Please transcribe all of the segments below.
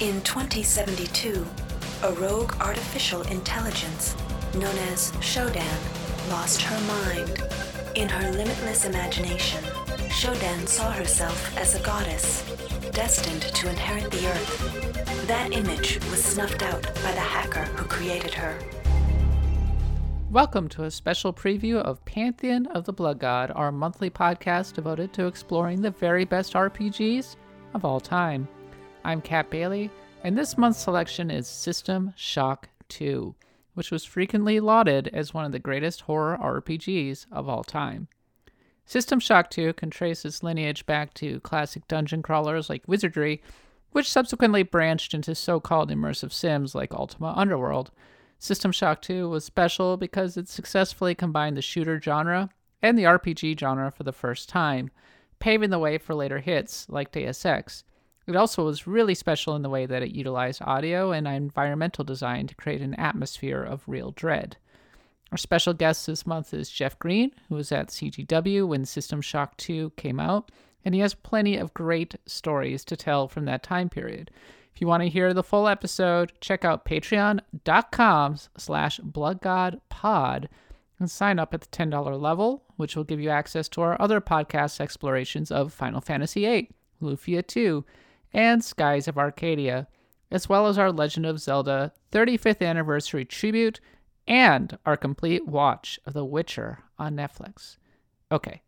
In 2072, a rogue artificial intelligence known as Shodan lost her mind. In her limitless imagination, Shodan saw herself as a goddess, destined to inherit the earth. That image was snuffed out by the hacker who created her. Welcome to a special preview of Pantheon of the Blood God, our monthly podcast devoted to exploring the very best RPGs of all time. I'm Kat Bailey, and this month's selection is System Shock 2, which was frequently lauded as one of the greatest horror RPGs of all time. System Shock 2 can trace its lineage back to classic dungeon crawlers like Wizardry, which subsequently branched into so called immersive sims like Ultima Underworld. System Shock 2 was special because it successfully combined the shooter genre and the RPG genre for the first time, paving the way for later hits like Deus Ex. It also was really special in the way that it utilized audio and environmental design to create an atmosphere of real dread. Our special guest this month is Jeff Green, who was at CGW when System Shock 2 came out, and he has plenty of great stories to tell from that time period. If you want to hear the full episode, check out patreon.com slash bloodgodpod and sign up at the $10 level, which will give you access to our other podcast explorations of Final Fantasy VIII, Lufia 2, and Skies of Arcadia, as well as our Legend of Zelda 35th anniversary tribute and our complete watch of The Witcher on Netflix. Okay,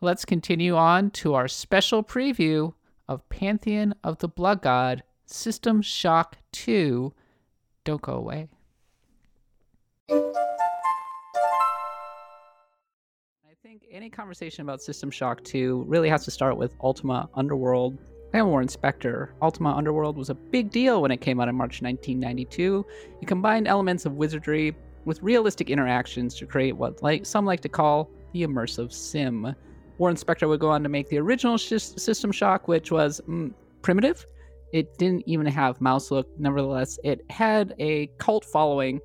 let's continue on to our special preview of Pantheon of the Blood God System Shock 2. Don't go away. I think any conversation about System Shock 2 really has to start with Ultima Underworld and Warren Spector. Ultima Underworld was a big deal when it came out in March 1992. It combined elements of wizardry with realistic interactions to create what like some like to call the immersive sim. Warren Spector would go on to make the original sh- System Shock, which was mm, primitive. It didn't even have mouse look. Nevertheless, it had a cult following.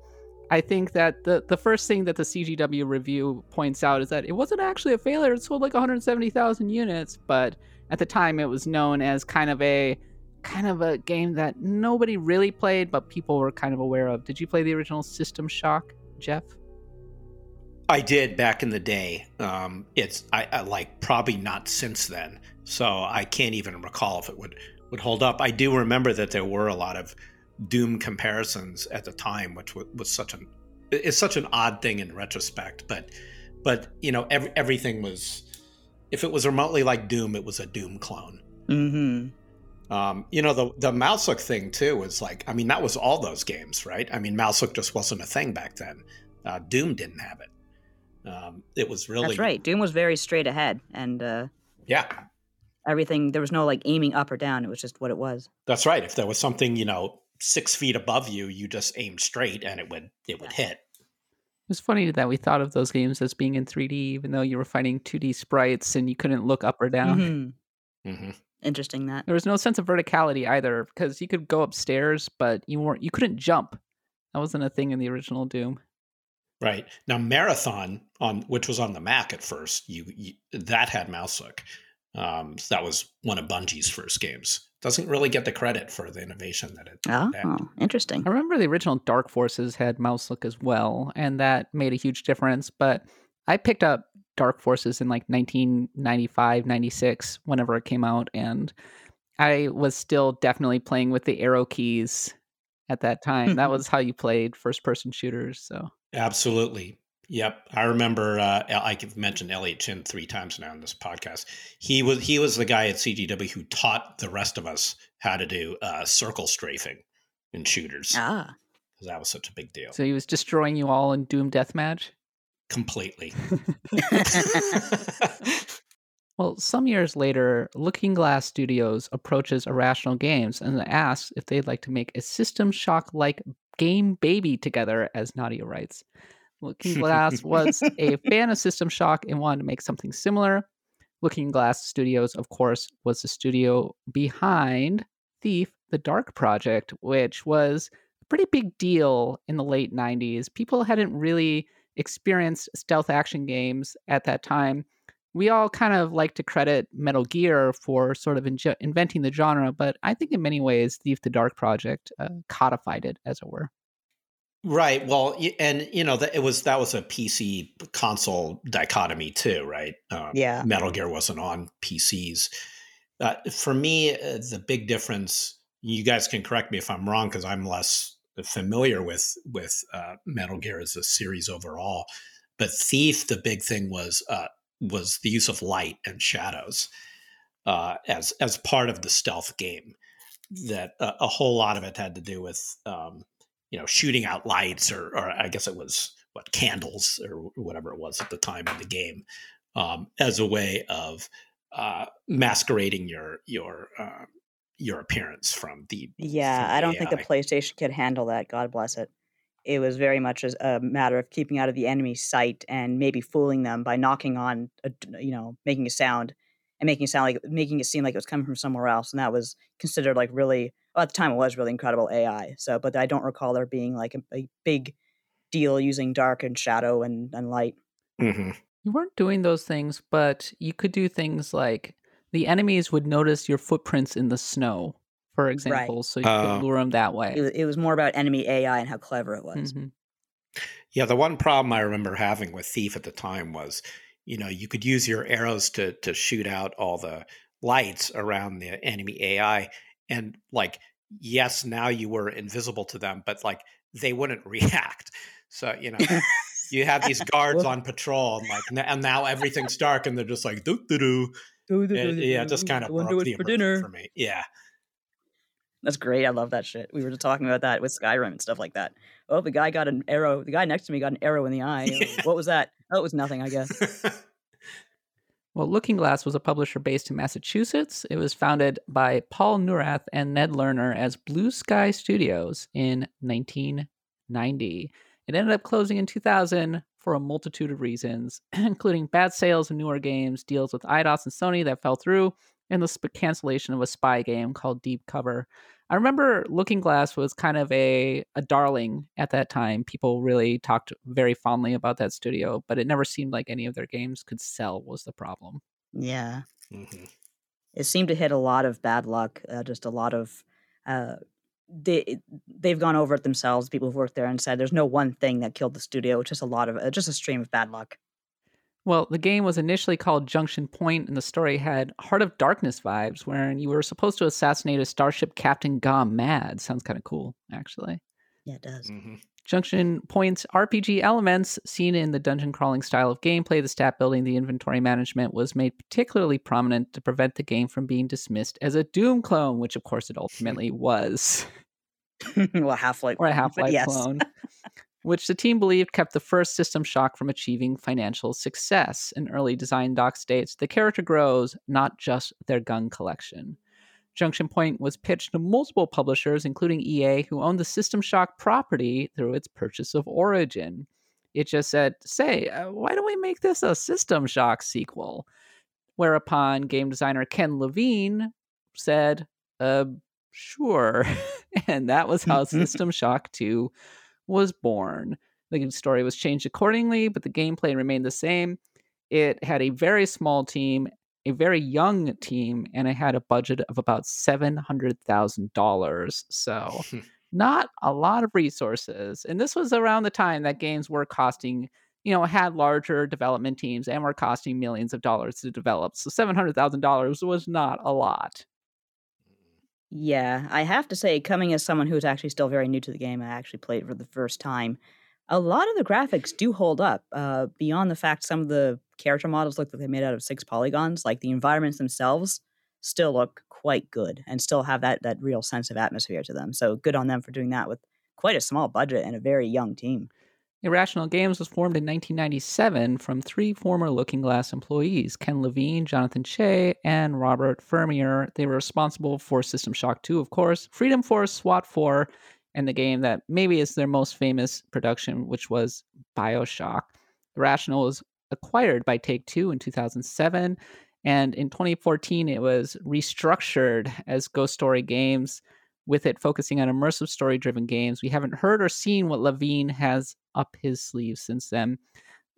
I think that the, the first thing that the CGW review points out is that it wasn't actually a failure. It sold like 170,000 units, but at the time it was known as kind of a kind of a game that nobody really played, but people were kind of aware of. Did you play the original System Shock, Jeff? I did back in the day. Um, it's I, I, like probably not since then, so I can't even recall if it would would hold up. I do remember that there were a lot of Doom comparisons at the time, which was, was such an it's such an odd thing in retrospect. But but you know every, everything was if it was remotely like Doom, it was a Doom clone. Mm-hmm. Um, you know, the the mouse look thing too was like, I mean, that was all those games, right? I mean, mouse look just wasn't a thing back then. Uh, Doom didn't have it. Um, it was really that's right. Doom was very straight ahead, and uh, yeah, everything. There was no like aiming up or down. It was just what it was. That's right. If there was something, you know, six feet above you, you just aimed straight, and it would it would hit. It's funny that we thought of those games as being in 3D, even though you were fighting 2D sprites and you couldn't look up or down. Mm-hmm. Mm-hmm. Interesting that. There was no sense of verticality either because you could go upstairs but you weren't you couldn't jump. That wasn't a thing in the original doom. Right. Now marathon on which was on the mac at first you, you that had mouse look um, so that was one of bungie's first games doesn't really get the credit for the innovation that it oh had. interesting i remember the original dark forces had mouse look as well and that made a huge difference but i picked up Dark Forces in like 1995, 96, whenever it came out. And I was still definitely playing with the arrow keys at that time. that was how you played first person shooters. So, absolutely. Yep, I remember. Uh, I've mentioned Elliot Chin three times now in this podcast. He was he was the guy at CGW who taught the rest of us how to do uh, circle strafing in shooters. Ah, because that was such a big deal. So he was destroying you all in Doom Deathmatch completely. well, some years later, Looking Glass Studios approaches Irrational Games and asks if they'd like to make a System Shock like game baby together, as Nadia writes. Looking Glass was a fan of System Shock and wanted to make something similar. Looking Glass Studios, of course, was the studio behind Thief, the Dark Project, which was a pretty big deal in the late 90s. People hadn't really experienced stealth action games at that time. we all kind of like to credit Metal Gear for sort of inventing the genre, but I think in many ways, Thief the Dark Project uh, codified it, as it were. Right. Well, and you know that it was that was a PC console dichotomy too, right? Um, yeah. Metal Gear wasn't on PCs. Uh, for me, uh, the big difference. You guys can correct me if I'm wrong because I'm less familiar with with uh, Metal Gear as a series overall. But Thief, the big thing was uh, was the use of light and shadows uh, as as part of the stealth game. That uh, a whole lot of it had to do with um, you know shooting out lights or or I guess it was what candles or whatever it was at the time in the game um, as a way of uh, masquerading your your uh, your appearance from the yeah. from I don't think the PlayStation could handle that. God bless it it was very much a, matter of keeping out of the enemy's sight and maybe fooling them by knocking on, a, you know, making a sound and making it sound like making it seem like it was coming from somewhere else, and that was considered like really well, at the time it was really incredible AI. So, but I don't recall there being like a, a big deal using dark and shadow and, and light. Mm-hmm. You weren't doing those things, but you could do things like the enemies would notice your footprints in the snow for example, right. so you uh, could lure them that way. It, it, was more about enemy AI and how clever it was. Mm-hmm. Yeah, the one problem I remember having with Thief at the time was, you know, you could use your arrows to to shoot out all the lights around the enemy AI, and like, yes, now you were invisible to them, but like they wouldn't react. So you know. you have these guards on patrol, and like, and now everything's dark, and they're just like, doo doo doo. Eh, yeah, just kind of broke the for dinner for me. Yeah, that's great. I love that shit. We were just talking about that with Skyrim and stuff like that. Oh, the guy got an arrow. The guy next to me got an arrow in the eye. Yeah. What was that? Oh, it was nothing, I guess. Well, Looking Glass was a publisher based in Massachusetts. It was founded by Paul Neurath and Ned Lerner as Blue Sky Studios in 1990. It ended up closing in 2000 for a multitude of reasons, including bad sales of newer games, deals with Eidos and Sony that fell through, and the cancellation of a spy game called Deep Cover. I remember Looking Glass was kind of a a darling at that time. People really talked very fondly about that studio, but it never seemed like any of their games could sell. Was the problem? Yeah, mm-hmm. it seemed to hit a lot of bad luck. Uh, just a lot of uh, they they've gone over it themselves. People who've worked there and said there's no one thing that killed the studio. It's just a lot of uh, just a stream of bad luck. Well, the game was initially called Junction Point, and the story had Heart of Darkness vibes, wherein you were supposed to assassinate a starship captain gone mad. Sounds kind of cool, actually. Yeah, it does. Mm-hmm. Junction Point's RPG elements, seen in the dungeon crawling style of gameplay, the stat building, the inventory management, was made particularly prominent to prevent the game from being dismissed as a Doom clone, which of course it ultimately was. well, Half Life. Or a Half Life yes. clone. which the team believed kept the first System Shock from achieving financial success. An early design doc states the character grows, not just their gun collection. Junction Point was pitched to multiple publishers, including EA, who owned the System Shock property through its purchase of Origin. It just said, say, uh, why don't we make this a System Shock sequel? Whereupon game designer Ken Levine said, uh, sure. and that was how System Shock 2 was born. The story was changed accordingly, but the gameplay remained the same. It had a very small team, a very young team, and it had a budget of about $700,000. So, not a lot of resources. And this was around the time that games were costing, you know, had larger development teams and were costing millions of dollars to develop. So, $700,000 was not a lot. Yeah, I have to say, coming as someone who is actually still very new to the game, I actually played it for the first time. A lot of the graphics do hold up. Uh, beyond the fact some of the character models look like they're made out of six polygons, like the environments themselves still look quite good and still have that that real sense of atmosphere to them. So good on them for doing that with quite a small budget and a very young team. Irrational Games was formed in 1997 from three former Looking Glass employees Ken Levine, Jonathan Chey, and Robert Fermier. They were responsible for System Shock 2, of course, Freedom Force, SWAT 4, and the game that maybe is their most famous production, which was Bioshock. Irrational was acquired by Take Two in 2007, and in 2014 it was restructured as Ghost Story Games with it focusing on immersive story driven games. We haven't heard or seen what Levine has up his sleeve since then.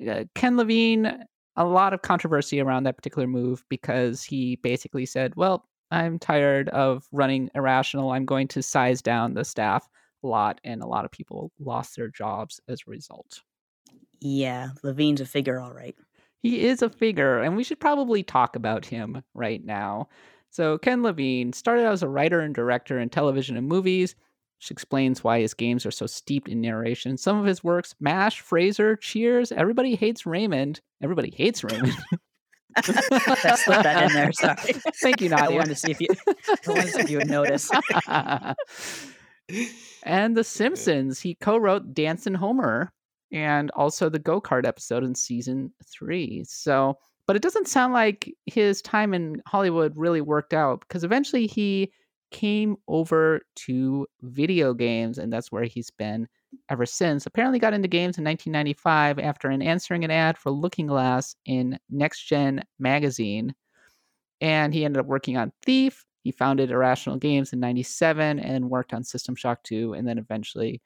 Uh, Ken Levine a lot of controversy around that particular move because he basically said, "Well, I'm tired of running irrational. I'm going to size down the staff a lot," and a lot of people lost their jobs as a result. Yeah, Levine's a figure, all right. He is a figure, and we should probably talk about him right now. So, Ken Levine started out as a writer and director in television and movies, which explains why his games are so steeped in narration. Some of his works, MASH, Frasier, Cheers, Everybody Hates Raymond. Everybody hates Raymond. I slipped that in there. Sorry. Thank you, I Nadia. wanted to see if you, I wanted to see if you would notice. and The Simpsons. He co wrote Dancin' Homer and also the go kart episode in season three. So, but it doesn't sound like his time in Hollywood really worked out because eventually he came over to video games, and that's where he's been ever since. Apparently, got into games in 1995 after an answering an ad for Looking Glass in Next Gen magazine, and he ended up working on Thief. He founded Irrational Games in 97 and worked on System Shock 2 and then eventually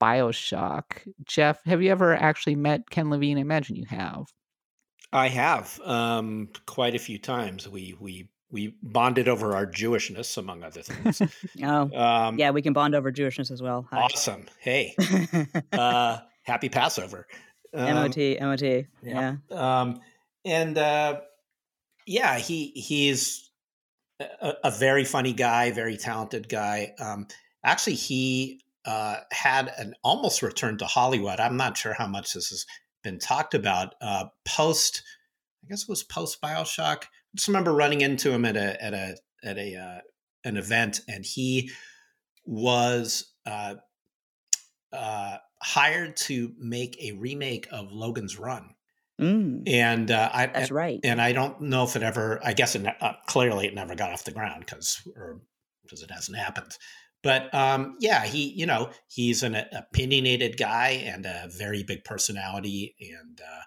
Bioshock. Jeff, have you ever actually met Ken Levine? I imagine you have. I have um, quite a few times. We we we bonded over our Jewishness, among other things. Oh, Um, yeah, we can bond over Jewishness as well. Hi. Awesome. Hey, uh, happy Passover. Um, MOT, MOT. yeah. Yeah. Um, and uh, yeah, he he's a, a very funny guy, very talented guy. Um, actually, he uh, had an almost return to Hollywood. I'm not sure how much this has been talked about. Uh, post, I guess it was post Bioshock. I just remember running into him at a at a at a uh, an event, and he was uh, uh, hired to make a remake of Logan's Run Mm, and uh, I that's and, right. and I don't know if it ever. I guess it uh, clearly it never got off the ground because or because it hasn't happened. But um, yeah, he you know he's an opinionated guy and a very big personality, and uh,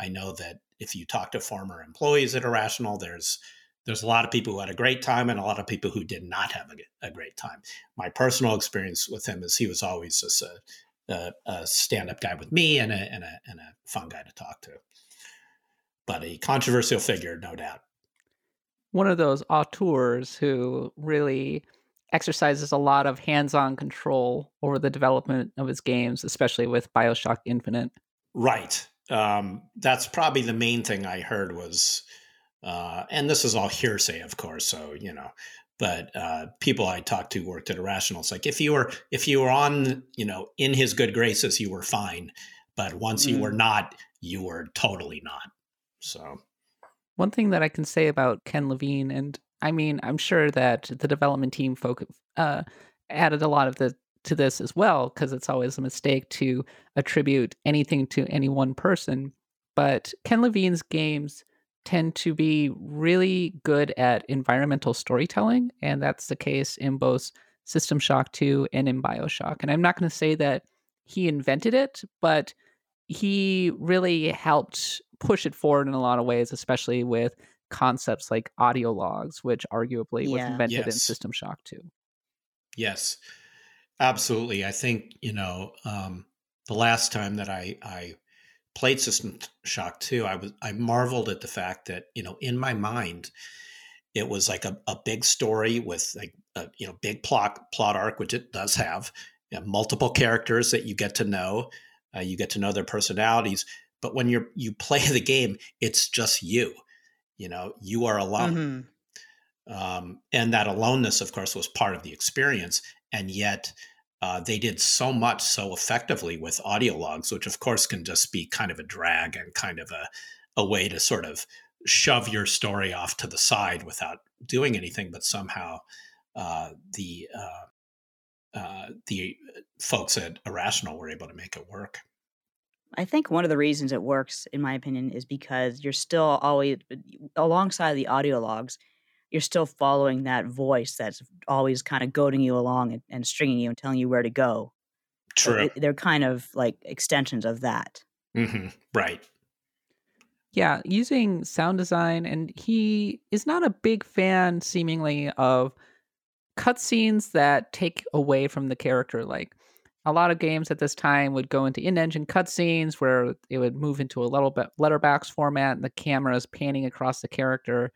I know that if you talk to former employees at Irrational, there's there's a lot of people who had a great time and a lot of people who did not have a, a great time. My personal experience with him is he was always just a, a, a stand-up guy with me and and a and a fun guy to talk to but a controversial figure, no doubt. One of those auteurs who really exercises a lot of hands-on control over the development of his games, especially with Bioshock Infinite. Right. Um, that's probably the main thing I heard was, uh, and this is all hearsay, of course. So you know, but uh, people I talked to worked at Irrational. It's like if you were if you were on, you know, in his good graces, you were fine, but once you Mm. were not, you were totally not. So One thing that I can say about Ken Levine, and I mean, I'm sure that the development team folk uh, added a lot of the to this as well, because it's always a mistake to attribute anything to any one person. But Ken Levine's games tend to be really good at environmental storytelling, and that's the case in both System Shock 2 and in Bioshock. And I'm not going to say that he invented it, but he really helped push it forward in a lot of ways, especially with concepts like audio logs, which arguably was Yeah. invented in System Shock 2. Yes, absolutely. I think you know um, the last time that I I played System Shock Two, I was I marveled at the fact that you know in my mind it was like a, a big story with like a you know big plot plot arc, which it does have, you know, multiple characters that you get to know, uh, you get to know their personalities. But when you're you play the game, it's just you. You know, you are alone Mhm. um, and that aloneness, of course, was part of the experience. And yet, uh, they did so much so effectively with audio logs, which of course can just be kind of a drag and kind of a, a way to sort of shove your story off to the side without doing anything. But somehow, uh, the uh, uh, the folks at Irrational were able to make it work. I think one of the reasons it works, in my opinion, is because you're still always alongside the audio logs. You're still following that voice that's always kind of goading you along and, and stringing you and telling you where to go. So True. it- they're kind of like extensions of that. hmm Right. Yeah, using sound design, and he is not a big fan, seemingly, of cutscenes that take away from the character. Like, a lot of games at this time would go into in-engine cutscenes where it would move into a little bit letterbox format and the camera is panning across the character.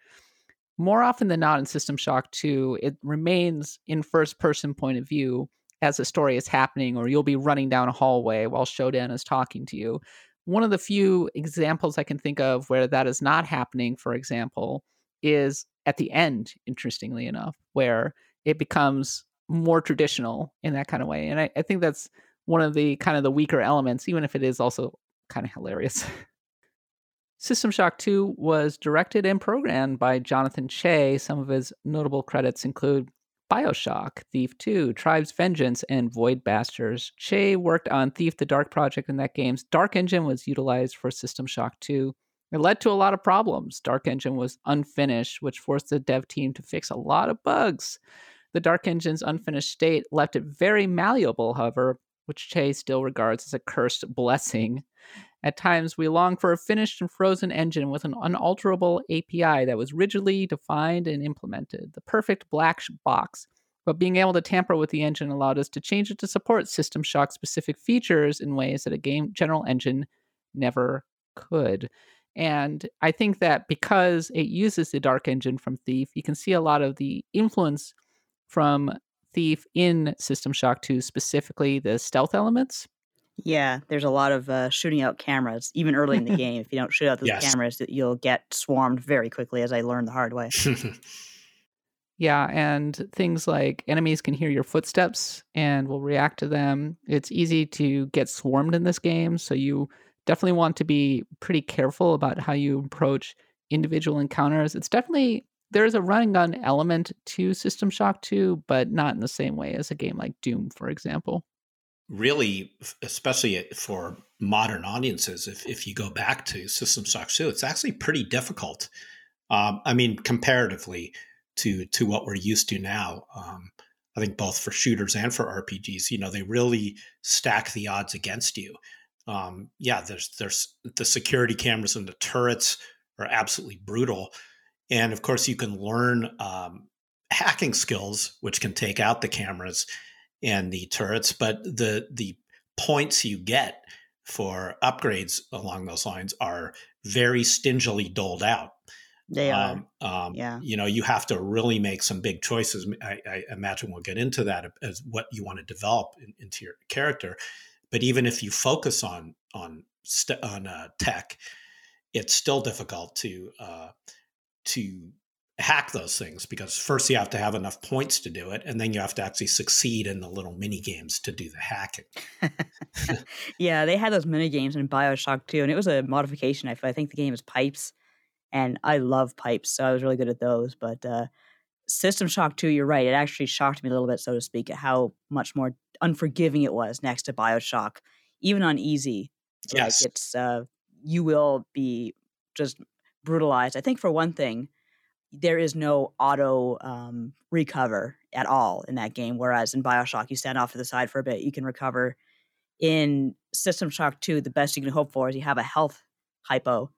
More often than not in System Shock 2, it remains in first person point of view as the story is happening, or you'll be running down a hallway while Shodan is talking to you. One of the few examples I can think of where that is not happening, for example, is at the end, interestingly enough, where it becomes more traditional in that kind of way. And I, I think that's one of the kind of the weaker elements, even if it is also kind of hilarious. System Shock 2 was directed and programmed by Jonathan Chey. Some of his notable credits include Bioshock, Thief 2, Tribe's Vengeance, and Void Bastards. Chey worked on Thief the Dark Project in that game's Dark Engine was utilized for System Shock 2. It led to a lot of problems. Dark Engine was unfinished, which forced the dev team to fix a lot of bugs. The Dark Engine's unfinished state left it very malleable, however, which Chey still regards as a cursed blessing. At times, we long for a finished and frozen engine with an unalterable API that was rigidly defined and implemented, the perfect black box. But being able to tamper with the engine allowed us to change it to support System Shock specific features in ways that a game general engine never could. And I think that because it uses the Dark Engine from Thief, you can see a lot of the influence from Thief in System Shock 2, specifically the stealth elements. Yeah, there's a lot of uh, shooting out cameras, even early in the game. If you don't shoot out those yes. cameras, you'll get swarmed very quickly, as I learned the hard way. yeah, and things like enemies can hear your footsteps and will react to them. It's easy to get swarmed in this game, so you definitely want to be pretty careful about how you approach individual encounters. It's definitely there's a run and gun element to System Shock 2, but not in the same way as a game like Doom, for example. Really, especially for modern audiences, if, if you go back to System Shock 2, it's actually pretty difficult. Um, I mean, comparatively to to what we're used to now. Um, I think both for shooters and for RPGs, you know, they really stack the odds against you. Um, yeah, there's there's the security cameras and the turrets are absolutely brutal and of course, you can learn um, hacking skills, which can take out the cameras and the turrets. But the the points you get for upgrades along those lines are very stingily doled out. They are. Um, um, yeah. You know, you have to really make some big choices. I, I, imagine we'll get into that as what you want to develop in, into your character. But even if you focus on on st- on uh, tech, it's still difficult to uh, to hack those things because first you have to have enough points to do it and then you have to actually succeed in the little mini games to do the hacking yeah they had those mini games in bioshock too and it was a modification i, I think the game is pipes and i love pipes so i was really good at those but uh, system shock 2 you're right it actually shocked me a little bit so to speak at how much more unforgiving it was next to bioshock even on easy yes. like it's uh, you will be just brutalized. I think for one thing, there is no auto um, recover at all in that game. Whereas in Bioshock, you stand off to the side for a bit, you can recover. In System Shock 2, the best you can hope for is you have a health hypo.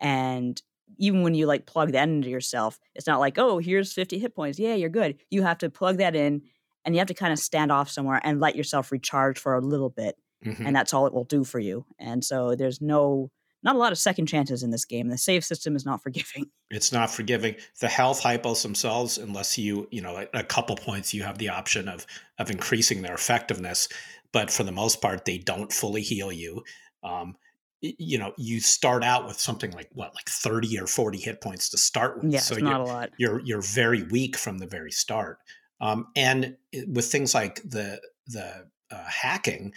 And even when you like plug that into yourself, it's not like, oh, here's 50 hit points. Yeah, you're good. You have to plug that in and you have to kind of stand off somewhere and let yourself recharge for a little bit. Mm-hmm. And that's all it will do for you. And so there's no not a lot of second chances in this game. The save system is not forgiving. It's not forgiving. The health hypos themselves, unless you, you know, a couple points, you have the option of of increasing their effectiveness. But for the most part, they don't fully heal you. Um, you know, you start out with something like what, like thirty or forty hit points to start with. Yeah, so not a lot. You're you're very weak from the very start. Um, and with things like the the uh, hacking,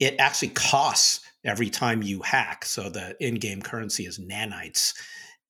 it actually costs every time you hack. So the in-game currency is nanites,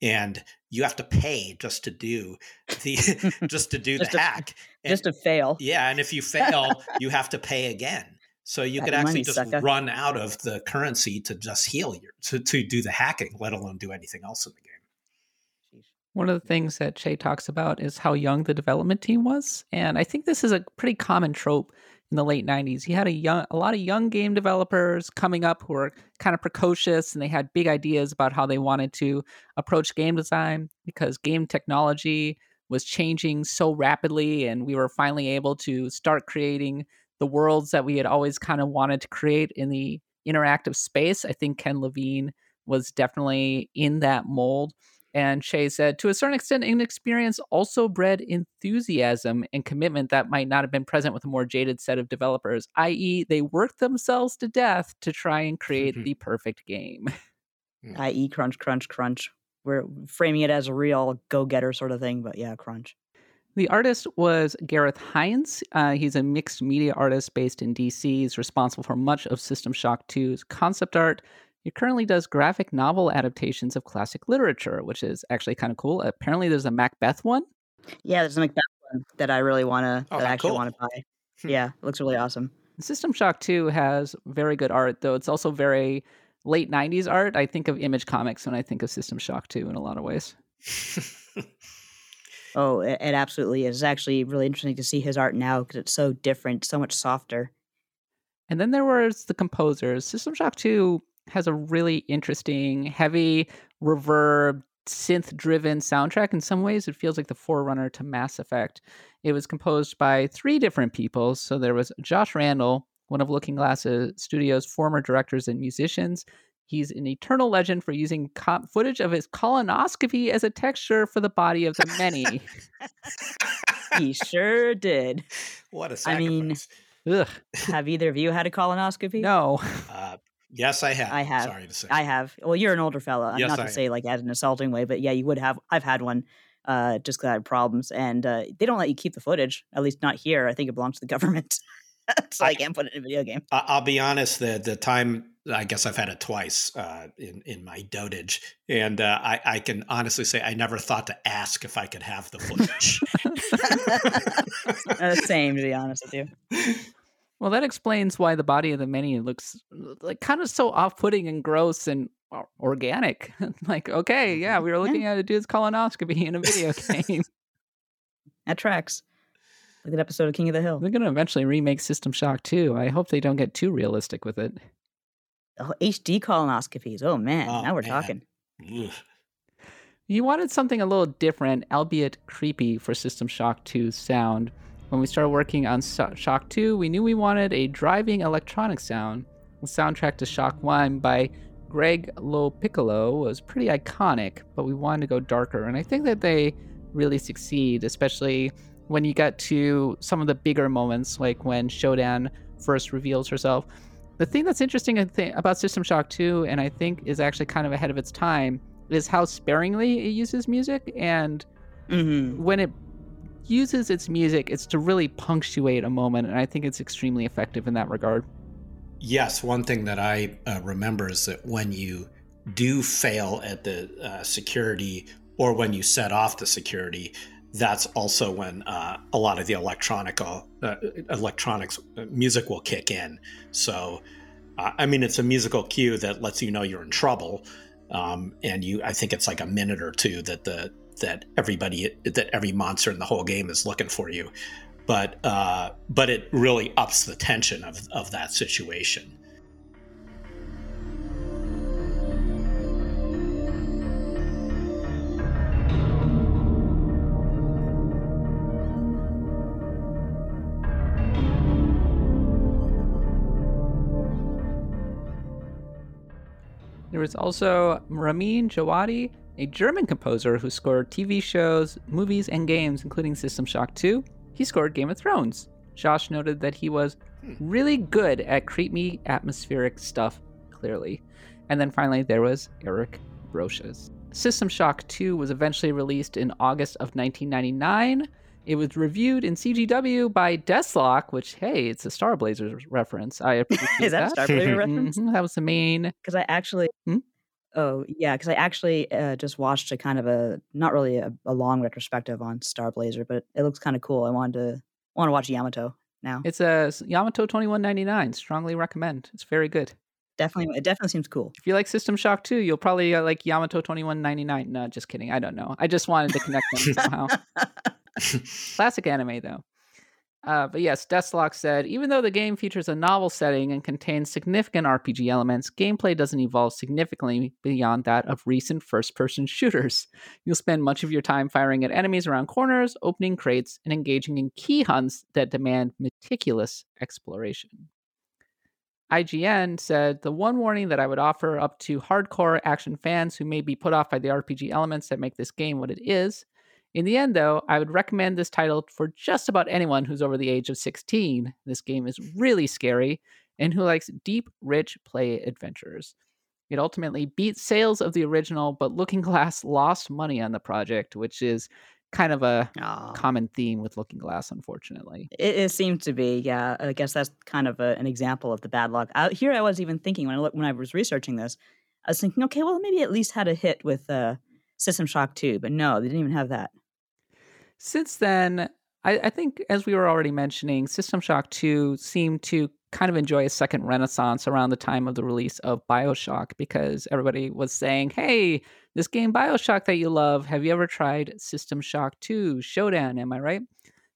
and you have to pay just to do the just to do the to, hack. And, just to fail. Yeah, and if you fail, you have to pay again. So you that could actually just sucker. run out of the currency to just heal your to, to do the hacking, let alone do anything else in the game. One of the things that Chey talks about is how young the development team was. And I think this is a pretty common trope in the late 90s. He had a young a lot of young game developers coming up who were kind of precocious and they had big ideas about how they wanted to approach game design because game technology was changing so rapidly and we were finally able to start creating the worlds that we had always kind of wanted to create in the interactive space. I think Ken Levine was definitely in that mold. And Chey said, to a certain extent, inexperience also bred enthusiasm and commitment that might not have been present with a more jaded set of developers, i.e., they worked themselves to death to try and create the perfect game. I.e., crunch, crunch, crunch. We're framing it as a real go getter sort of thing, but yeah, crunch. The artist was Gareth Hinds. Uh, he's a mixed media artist based in DC. He's responsible for much of System Shock 2's concept art. He currently does graphic novel adaptations of classic literature, which is actually kind of cool. Apparently, there's a Macbeth one. Yeah, there's a Macbeth one that I really want to, Oh, that I actually cool. want to buy. Hmm. Yeah, it looks really awesome. System Shock 2 has very good art, though it's also very late 90s art. I think of Image Comics when I think of System Shock 2 in a lot of ways. Oh, it, it absolutely is. It's actually really interesting to see his art now because it's so different, so much softer. And then there was the composers. System Shock 2 has a really interesting, heavy, reverb, synth driven soundtrack. In some ways, it feels like the forerunner to Mass Effect. It was composed by three different people. So there was Josh Randall, one of Looking Glass Studios' former directors and musicians. He's an eternal legend for using co- footage of his colonoscopy as a texture for the body of the many. He sure did. what a I mean- sacrifice. Ugh, Have either of you had a colonoscopy? no. uh, yes, I have. I have. Sorry to say. I have. Well, you're an older fella. Yes, not I to am. say like as an assaulting way, but yeah, you would have. I've had one. Uh, just because I had problems, and uh, they don't let you keep the footage. At least not here. I think it belongs to the government, so I, I- can't put it in a video game. I- I'll be honest. The the time I guess I've had it twice uh, in in my dotage, and uh, I I can honestly say I never thought to ask if I could have the footage. Uh, same, to be honest with you. Well, that explains why the body of the many looks like kind of so off-putting and gross and organic. like, okay, yeah, mm-hmm. we were looking at a dude's colonoscopy in a video game. That tracks. Like that episode of King of the Hill. They're gonna eventually remake System Shock 2. I hope they don't get too realistic with it. Oh, HD colonoscopies. Oh man, Oh, now we're man. talking. Ugh. You wanted something a little different, albeit creepy, for System Shock 2's sound. When we started working on So- Shock 2, we knew we wanted a driving electronic sound. The soundtrack to Shock 1 by Greg Lopiccolo was pretty iconic, but we wanted to go darker. And I think that they really succeed, especially when you get to some of the bigger moments, like when Shodan first reveals herself. The thing that's interesting about System Shock 2, and I think is actually kind of ahead of its time, is how sparingly it uses music. And hmm when it uses its music, it's to really punctuate a moment. And I think it's extremely effective in that regard. Yes, one thing that I uh, remember is that when you do fail at the uh, security or when you set off the security, that's also when uh, a lot of the electronic uh, electronics uh, music will kick in. So, uh, I mean, it's a musical cue that lets you know you're in trouble, um, and you. I think it's like a minute or two that the that everybody that every monster in the whole game is looking for you but uh, but it really ups the tension of, of that situation. There was also Ramin Djawadi, a German composer who scored TV shows, movies, and games, including System Shock 2. He scored Game of Thrones. Josh noted that he was really good at creepy, atmospheric stuff, clearly. And then finally, there was Eric Brosius. System Shock 2 was eventually released in August of 1999. It was reviewed in CGW by Desslock, which, hey, it's a Star Blazers reference. I appreciate Is that a Star Blazer reference? Mhm, That was the main Because I actually. Hmm? Oh yeah, because I actually uh, just watched a kind of a not really a, a long retrospective on Star Blazer, but it looks kind of cool. I wanted to want to watch Yamato now. It's a Yamato 2199. Strongly recommend. It's very good. definitely, it definitely seems cool. If you like System Shock 2, you'll probably uh, like Yamato 2199. No, just kidding. I don't know. I just wanted to connect them somehow. Classic anime, though. Uh, but yes, Desslock said even though the game features a novel setting and contains significant RPG elements, gameplay doesn't evolve significantly beyond that of recent first person shooters. You'll spend much of your time firing at enemies around corners, opening crates, and engaging in key hunts that demand meticulous exploration. IGN said the one warning that I would offer up to hardcore action fans who may be put off by the RPG elements that make this game what it is in the end, though, I would recommend this title for just about anyone who's over the age of 16. This game is really scary and who likes deep, rich play adventures. It ultimately beat sales of the original, but Looking Glass lost money on the project, which is kind of a common theme with Looking Glass, unfortunately. It, it seemed to be, yeah. I guess that's kind of a, an example of the bad luck. I, here, I was even thinking when I when I was researching this, I was thinking, okay, well, maybe at least had a hit with uh, System Shock 2, but no, they didn't even have that. Since then, I, I, think, as we were already mentioning, System Shock 2 seemed to kind of enjoy a second renaissance around the time of the release of Bioshock because everybody was saying, hey, this game Bioshock that you love, have you ever tried System Shock 2 Showdown? Am I right?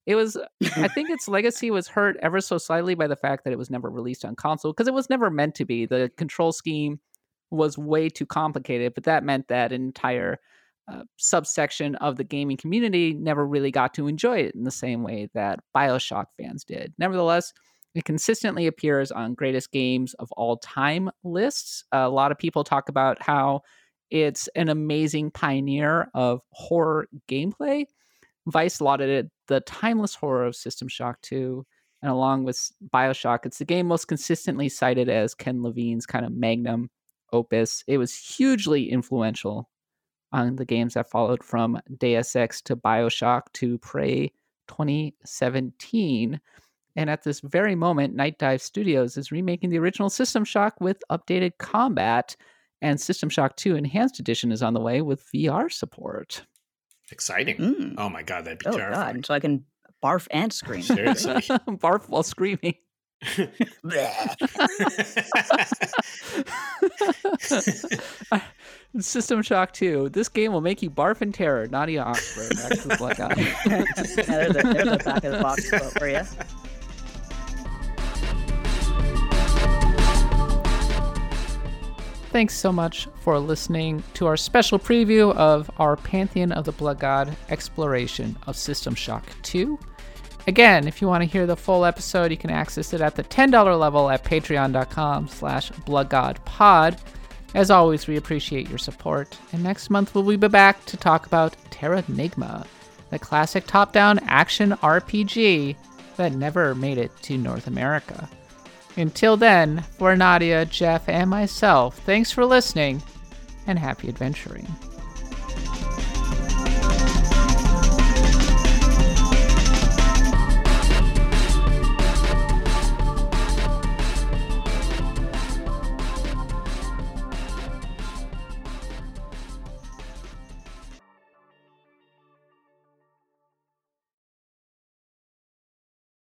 It was, I think its legacy was hurt ever so slightly by the fact that it was never released on console because it was never meant to be. The control scheme was way too complicated, but that meant that an entire uh, subsection of the gaming community never really got to enjoy it in the same way that Bioshock fans did. Nevertheless, it consistently appears on greatest games of all time lists. A lot of people talk about how it's an amazing pioneer of horror gameplay. Vice lauded it the timeless horror of System Shock 2. And along with Bioshock, it's the game most consistently cited as Ken Levine's kind of magnum opus. It was hugely influential on the games that followed from Deus Ex to Bioshock to Prey 2017. And at this very moment, Night Dive Studios is remaking the original System Shock with updated combat, and System Shock 2 Enhanced Edition is on the way with VR support. Exciting. Mm. Oh my God, that'd be oh terrifying. God. So I can barf and scream. Seriously. barf while screaming. System Shock 2. This game will make you barf in terror. Nadia Oxford. That's the black eye. there's, a, there's a back of the box quote for you. Thanks so much for listening to our special preview of our Pantheon of the Blood God exploration of System Shock 2. Again, if you want to hear the full episode, you can access it at the $10 level at patreon.com slash bloodgodpod. As always, we appreciate your support, and next month we'll be back to talk about Terranigma, the classic top-down action RPG that never made it to North America. Until then, for Nadia, Jeff, and myself, thanks for listening, and happy adventuring.